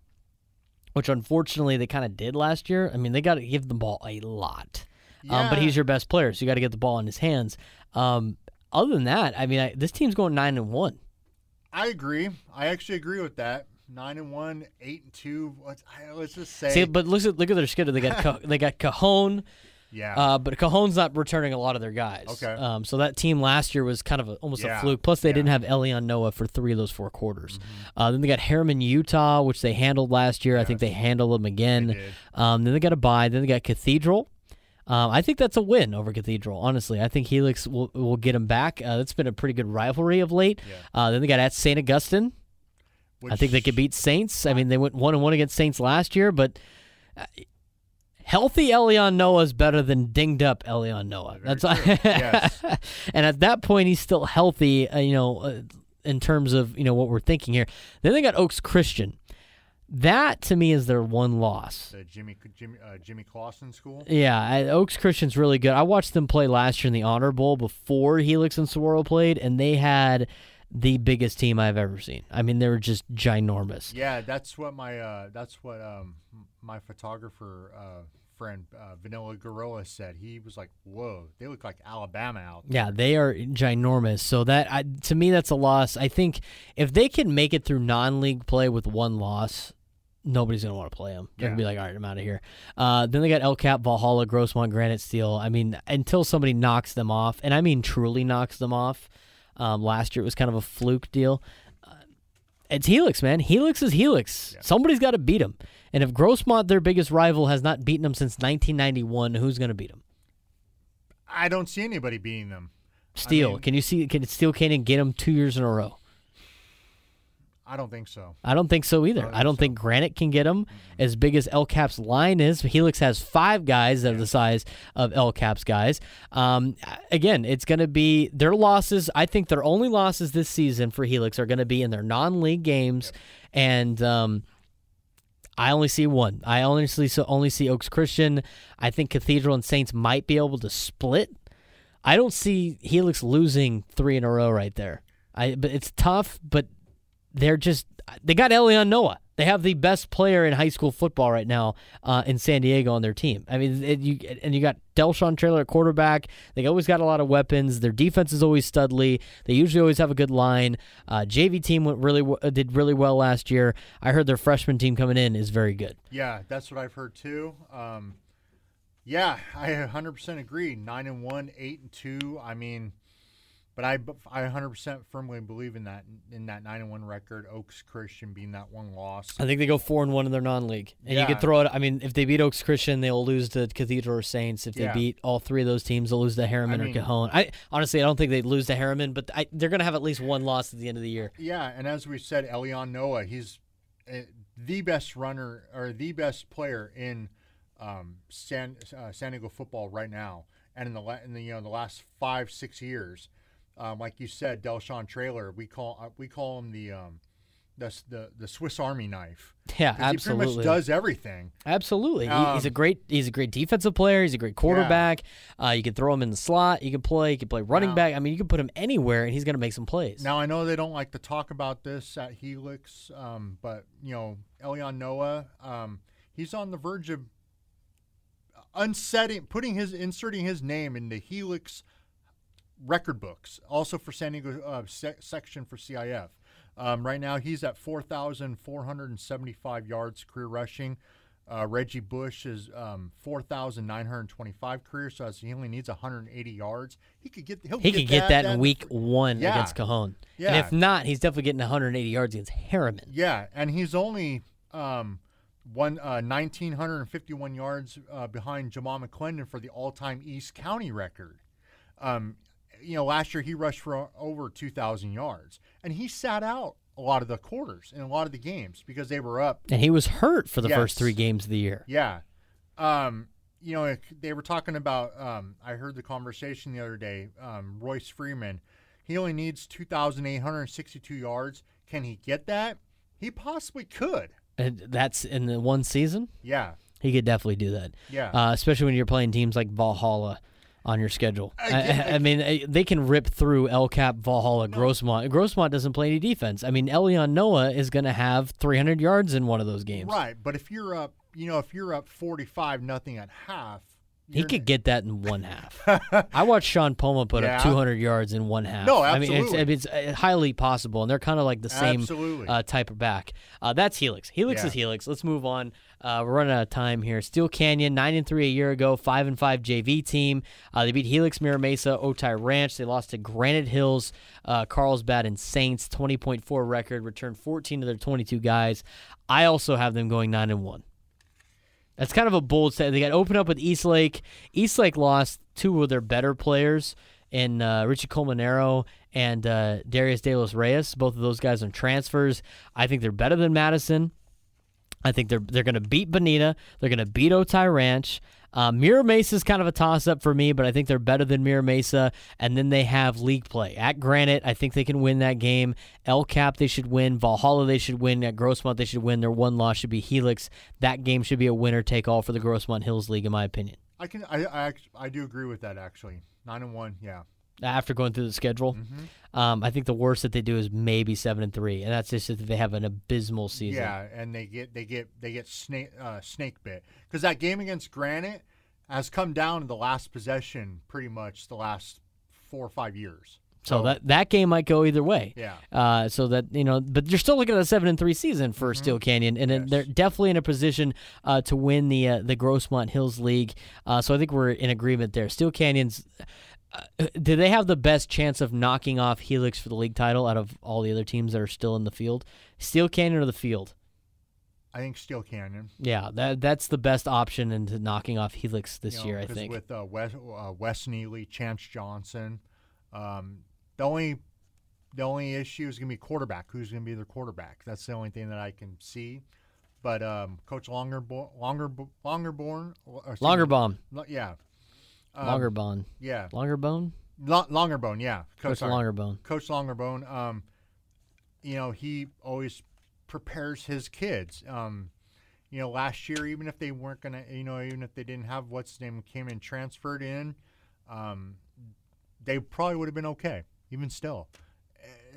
which unfortunately they kind of did last year. I mean, they got to give the ball a lot. Um, but he's your best player, so you got to get the ball in his hands. Um, other than that, I mean, I, this team's going nine and one. I agree. I actually agree with that. Nine and one, eight and two. Let's let's just say. See, but look at look at their schedule. They got they got Cajon, yeah. uh, but Cajon's not returning a lot of their guys. Okay. Um, so that team last year was kind of a, almost Yeah, a fluke. Plus, they yeah. didn't have Elion Noah for three of those four quarters. Mm-hmm. Uh, then they got Herriman, Utah, which they handled last year. I think they handled them again. Um, then they got a bye. Then they got Cathedral. Um, I think that's a win over Cathedral. Honestly, I think Helix will will get them back. Uh, that's been a pretty good rivalry of late. Yeah. Uh, then they got at Saint Augustine. I think they could beat Saints. I mean, they went one and one against Saints last year, but uh, healthy Elion Noah is better than dinged up Elion Noah. Very That's true. Yes. and at that point, he's still healthy. Uh, you know, uh, in terms of you know what we're thinking here. Then they got Oaks Christian. That to me is their one loss. the Jimmy Jimmy uh, Jimmy Clausen school. Yeah, Oaks Christian's really good. I watched them play last year in the Honor Bowl before Helix and Saguaro played, and they had the biggest team I've ever seen. I mean, they were just ginormous. Yeah, that's what my uh, that's what um, my photographer uh, friend uh, Vanilla Gorilla said. He was like, "Whoa, they look like Alabama out." Yeah, they are ginormous. So that I, to me, that's a loss. I think if they can make it through non-league play with one loss, nobody's gonna want to play them. They're gonna be like, all right, I'm out of here. Uh, then they got El Cap, Valhalla, Grossmont, Granite Steele. I mean, until somebody knocks them off, and I mean truly knocks them off. Um, last year it was kind of a fluke deal. Uh, it's Helix, man. Helix is Helix. Somebody's got to beat them. And if Grossmont, their biggest rival, has not beaten them since 1991, who's gonna beat them? I don't see anybody beating them. Steele. mean- can you see? Can Steele Canyon get them two years in a row? I don't think so. I don't think so either. don't I don't think Granite can get him as big as El Cap's line is. Helix has five guys that are the size of El Cap's guys. Um, again, it's going to be their losses. I think their only losses this season for Helix are going to be in their non-league games, and um, I only see one. I honestly so only see Oaks Christian. I think Cathedral and Saints might be able to split. I don't see Helix losing three in a row right there. I but it's tough, but they're just they got Elion Noah. They have the best player in high school football right now uh, in San Diego on their team. I mean, it, you and you got Delshawn Traylor at quarterback. They always got a lot of weapons. Their defense is always studly. They usually always have a good line. Uh, JV team went really uh, did really well last year. I heard their freshman team coming in is very good. Yeah, that's what I've heard too. Um, yeah, I 100% agree. Nine and one, eight and two. I mean, but I I 100% firmly believe in that in that nine and one record. Oaks Christian being that one loss. I think they go four and one in their non-league, and you Yeah. could throw it. I mean, if they beat Oaks Christian, they'll lose to Cathedral or Saints. If they Yeah. beat all three of those teams, they'll lose to Herriman I or mean- Cajon. I honestly, I don't think they'd lose to Herriman, but I, they're going to have at least one loss at the end of the year. Yeah, and as we said, Elion Noah, he's uh, the best runner or the best player in um, San uh, San Diego football right now, and in the in the you know the last five six years, um, like you said, Delshon Traylor, we call uh, we call him the um, the, the the Swiss Army knife. Yeah, 'Cause He pretty much does everything. Absolutely, he, he's a Um, great he's a great defensive player. He's a great quarterback. Uh, you can throw him in the slot. You can play. You can play running Now- back. I mean, you can put him anywhere, and he's going to make some plays. Now I know they don't like to talk about this at Helix, um, but you know, Elion Noah, um, he's on the verge of unsetting, putting his inserting his name in the Helix record books, also for San Diego uh, se- section for CIF. Um, right now, he's at 4,475 yards career rushing. Uh, Reggie Bush is um, 4,925 career, so he only needs 180 yards. He could get he'll He get could get that, in that week one Yeah. against Cajon. Yeah. And if not, he's definitely getting 180 yards against Herriman. Yeah, and he's only um, one uh, 1,951 yards uh, behind Jamal McClendon for the all-time East County record. Um, you know, last year he rushed for over 2,000 yards, and he sat out a lot of the quarters in a lot of the games because they were up And he was hurt for the first three games of the year. Yeah. Um, you know, they were talking about, um, I heard the conversation the other day. Um, Royce Freeman, he only needs 2,862 yards. Can he get that? He possibly could. And that's in the one season. Yeah. He could definitely do that. Yeah. Uh, especially when you're playing teams like Valhalla on your schedule. I, Again- I- I mean, they can rip through El Cap, Valhalla, Grossmont. Grossmont doesn't play any defense. I mean, Elion Noah is going to have 300 yards in one of those games. Right. But if you're up, you know, if you're up 45 nothing at half, He could get that in one half. I watched Sean Poma put Yeah. up 200 yards in one half. No, absolutely. I mean, it's, it's uh, highly possible, and they're kind of like the same uh, type of back. Uh, that's Helix. Helix Yeah. is Helix. Let's move on. Uh, we're running out of time here. Steele Canyon, nine and three a year ago, five and five JV team. Uh, they beat Helix, Mira Mesa, Otay Ranch. They lost to Granite Hills, uh, Carlsbad, and Saints. Twenty point four record. Returned fourteen of their twenty two guys. I also have them going nine and one. That's kind of a bold set. They got opened up with Eastlake. East Lake lost two of their better players in uh, Richie Colmanero and uh, Darius De Los Reyes. Both of those guys on transfers. I think they're better than Madison. I think they're they're going to beat Bonita. They're going to beat Otay Ranch. Uh, Mira Mesa is kind of a toss up for me, but I think they're better than Mira Mesa. And then they have league play at Granite. I think they can win that game. El Cap they should win. Valhalla they should win. At Grossmont they should win. Their one loss should be Helix. That game should be a winner take all for the Grossmont Hills League, in my opinion. I can, I, I, I do agree with that actually. Nine and one, yeah. After going through the schedule, um, I think the worst that they do is maybe seven and three, and that's just if they have an abysmal season. Yeah, and they get they get they get snake uh, snake bit because that game against Granite has come down to the last possession pretty much the last four or five years. So that that game might go either way. Yeah. Uh, so that you know, but you're still looking at a seven and three season for Mm-hmm. Steele Canyon, and then they're definitely in a position uh, to win the uh, the Grossmont Hills League. Uh, so I think we're in agreement there. Steele Canyon's. Uh, do they have the best chance of knocking off Helix for the league title out of all the other teams that are still in the field? Steele Canyon or the field? I think Steele Canyon Yeah, that that's the best option into knocking off Helix this you know, year. I think. with uh, Wes uh, Wes Neely, Chance Johnson. Um, the only the only issue is going to be quarterback. Who's going to be their quarterback? That's the only thing that I can see. But um, Coach Longerborn, Longer Longerborn, or, excuse me, Longerbone, Lo- yeah, um, Longerbone, yeah, Longerbone, Lo- Longerbone, yeah, Coach sorry. Longerbone. Coach Longerbone, um, you know, he always prepares his kids. Um, you know, last year, even if they weren't gonna, you know, even if they didn't have what's his name came and transferred in, um, they probably would have been okay. Even still,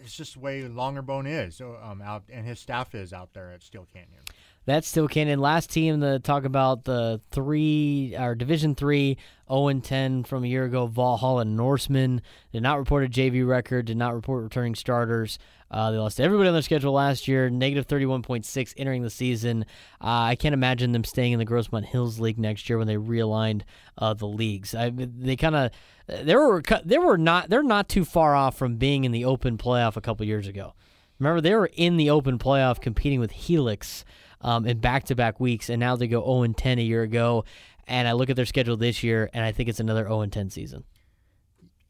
it's just the way Longerbone is um, out, and his staff is out there at Steele Canyon. That's Steele Canyon. Last team to talk about the three or Division three, 0 and 10 from a year ago. Valhalla Norseman did not report a JV record. Did not report returning starters. Uh, they lost everybody on their schedule last year. Negative 31.6 entering the season. Uh, I can't imagine them staying in the Grossmont Hills League next year when they realigned uh, the leagues. I, they kind of they were they were not they're not too far off from being in the open playoff a couple years ago. Remember, they were in the open playoff competing with Helix um, in back-to-back weeks, and now they go 0 and 10 a year ago. And I look at their schedule this year, and I think it's another 0 and 10 season.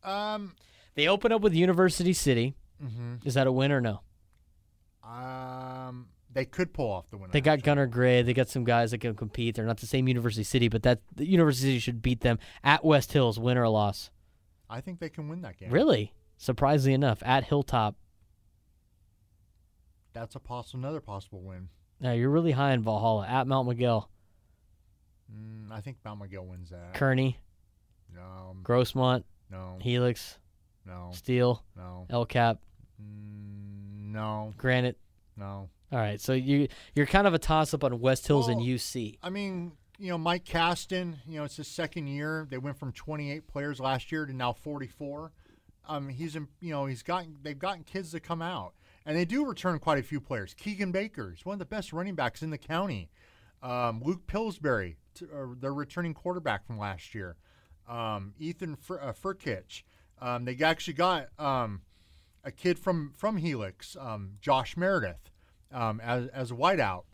Um, They open up with University City. Mm-hmm. Is that a win or no? um, they could pull off the win. They got actually. Gunnar Gray. They got some guys that can compete. They're not the same University City, but that the University City should beat them at West Hills, win or loss. I think they can win that game. Really, surprisingly enough, at Hilltop. That's a possible, another possible win. Now you're really high in Valhalla at Mount Miguel. Mm, I think Mount Miguel wins that. Kearny, No, Grossmont, no, Helix, no, Steele, no, El Cap, mm, no, Granite. no. All right, so you you're kind of a toss up on West Hills and UC. I mean, you know, Mike Caston. You know, it's his second year. They went from 28 players last year to now 44. Um, he's in, you know he's gotten they've gotten kids to come out, and they do return quite a few players. Keegan Baker is one of the best running backs in the county. Um, Luke Pillsbury, t- uh, their returning quarterback from last year. Um, Ethan Fur- uh. Um, they actually got um, a kid from from Helix, um, Josh Meredith, um, as as a wideout.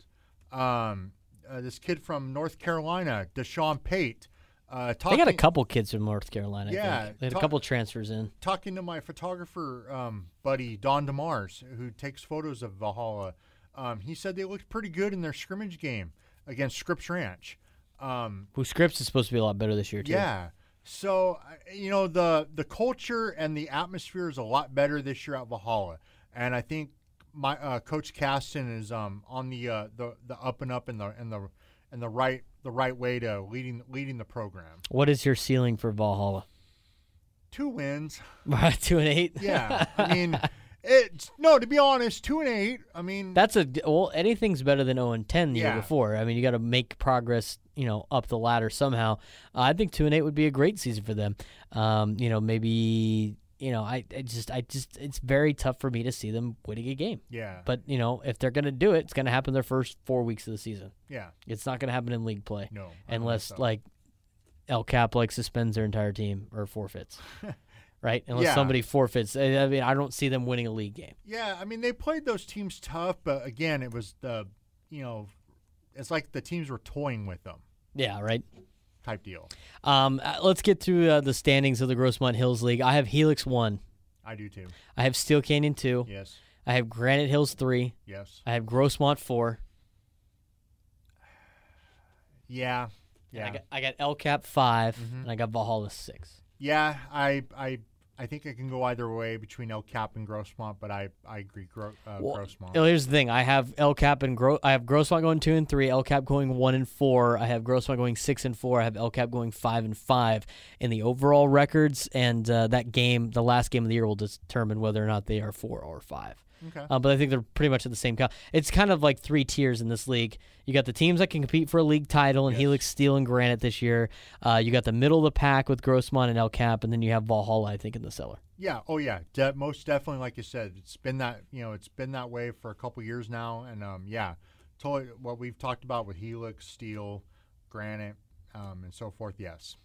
Uh, this kid from North Carolina, Deshaun Pate. Uh, They talking, got a couple kids from North Carolina. I Yeah, think. they had a couple transfers in. talking to my photographer um, buddy Don Demars, who takes photos of Valhalla. Um, he said they looked pretty good in their scrimmage game against Scripps Ranch. Um, Who Scripps is supposed to be a lot better this year too. yeah. So you know the the culture and the atmosphere is a lot better this year at Valhalla, and I think my uh, coach Caston is um, on the uh, the the up and up and the and the and the right the right way to leading leading the program. What is your ceiling for Valhalla? Two wins. Two and eight. Yeah, I mean, it's no. To be honest, two and eight. I mean, That's a well. Anything's better than zero and ten the year before. I mean, you got to make progress. You know, up the ladder somehow. Uh, I think two and eight would be a great season for them. Um, you know, maybe. You know, I, I just, I just, it's very tough for me to see them winning a game. yeah, But you know, if they're gonna do it, it's gonna happen their first four weeks of the season. yeah, It's not gonna happen in league play no, I don't think unless so. like El Cap like suspends their entire team or forfeits, right? Unless Yeah. somebody forfeits. I mean, I don't see them winning a league game. yeah. I mean, they played those teams tough, but again, it was the, you know, it's like the teams were toying with them Yeah, right. Type deal. Um, uh, let's get through uh, the standings of the Grossmont Hills League. I have Helix one. I do too. I have Steele Canyon two. Yes, I have Granite Hills three. yes, I have Grossmont four. yeah, yeah, I got I got El Cap 5 Mhm. and I got Valhalla six. yeah. I, I, I think it can go either way between El Cap and Grossmont, but I, I agree. Gro, uh, Well, Grossmont. Well, here's the thing: I have El Cap and Gro- I have Grossmont going two and three, El Cap going one and four. I have Grossmont going six and four. I have El Cap going five and five in the overall records. And uh, that game, the last game of the year, will determine whether or not they are four or five. Okay. Uh, but I think they're pretty much at the same count. It's kind of like three tiers in this league. You got the teams that can compete for a league title, and Yes. Helix, Steele, and Granite this year. Uh, you got the middle of the pack with Grossmont and El Cap, and then you have Valhalla, I think, in the cellar. Yeah. Oh, yeah. De- most definitely, like you said, it's been that you know it's been that way for a couple years now, and um, yeah, totally what we've talked about with Helix, Steele, Granite, um, and so forth. Yes.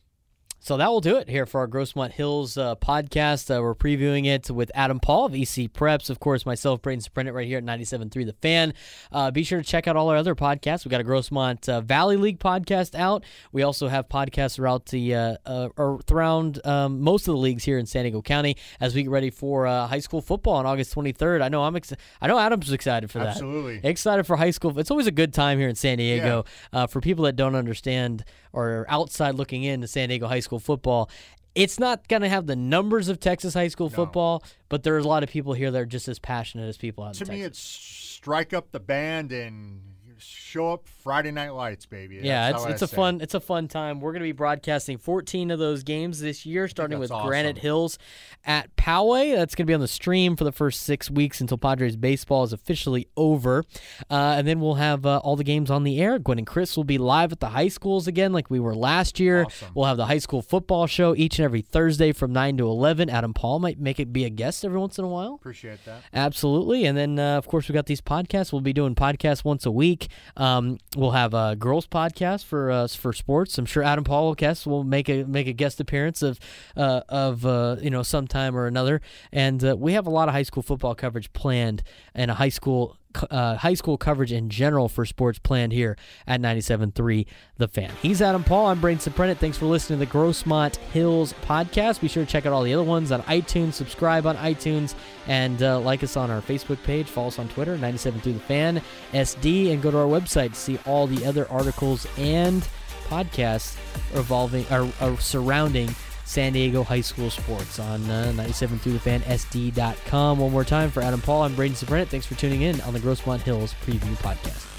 So that will do it here for our Grossmont Hills uh, podcast. Uh, we're previewing it with Adam Paul of EC Preps. Of course, myself, Braden Sprint, right here at 97.3 The Fan. Uh, be sure to check out all our other podcasts. we got a Grossmont uh, Valley League podcast out. We also have podcasts throughout the uh, uh, or around um, most of the leagues here in San Diego County as we get ready for uh, high school football on August 23rd. I know I'm ex- I know Adam's excited for that. Absolutely. Excited for high school. It's always a good time here in San Diego. Uh, for people that don't understand or outside looking in into San Diego high school football, it's not going to have the numbers of Texas high school football, but there's a lot of people here that are just as passionate as people out there. To me, Texas. it's strike up the band and show up Friday Night Lights, baby. yeah, That's it's it's I a say. fun it's a fun time. We're going to be broadcasting 14 of those games this year, starting with that's Granite. Hills at Poway. That's going to be on the stream for the first six weeks until Padres baseball is officially over, uh, and then we'll have uh, all the games on the air. Gwen and Chris will be live at the high schools again, like we were last year. Awesome. We'll have the high school football show each and every Thursday from nine to 11. Adam Paul might make it be a guest every once in a while. Appreciate that. Absolutely. And then, uh, of course, we got these podcasts. We'll be doing podcasts once a week. Um, we'll have a girls podcast for uh, for sports. I'm sure Adam Paul will guest will make a make a guest appearance of uh, of uh, you know sometime or another. And uh, we have a lot of high school football coverage planned and a high school uh, high school coverage in general for sports planned here at 97.3 The Fan. He's Adam Paul. I'm Brain Soprenet. Thanks for listening to the Grossmont Hills podcast. Be sure to check out all the other ones on iTunes, subscribe on iTunes, and uh, like us on our Facebook page. Follow us on Twitter, 97.3 The Fan SD, and go to our website to see all the other articles and podcasts revolving or, or surrounding San Diego high school sports on uh, 97 through the fan SD.com. One more time for Adam Paul. I'm Braden Soprenet. Thanks for tuning in on the Grossmont Hills Preview Podcast.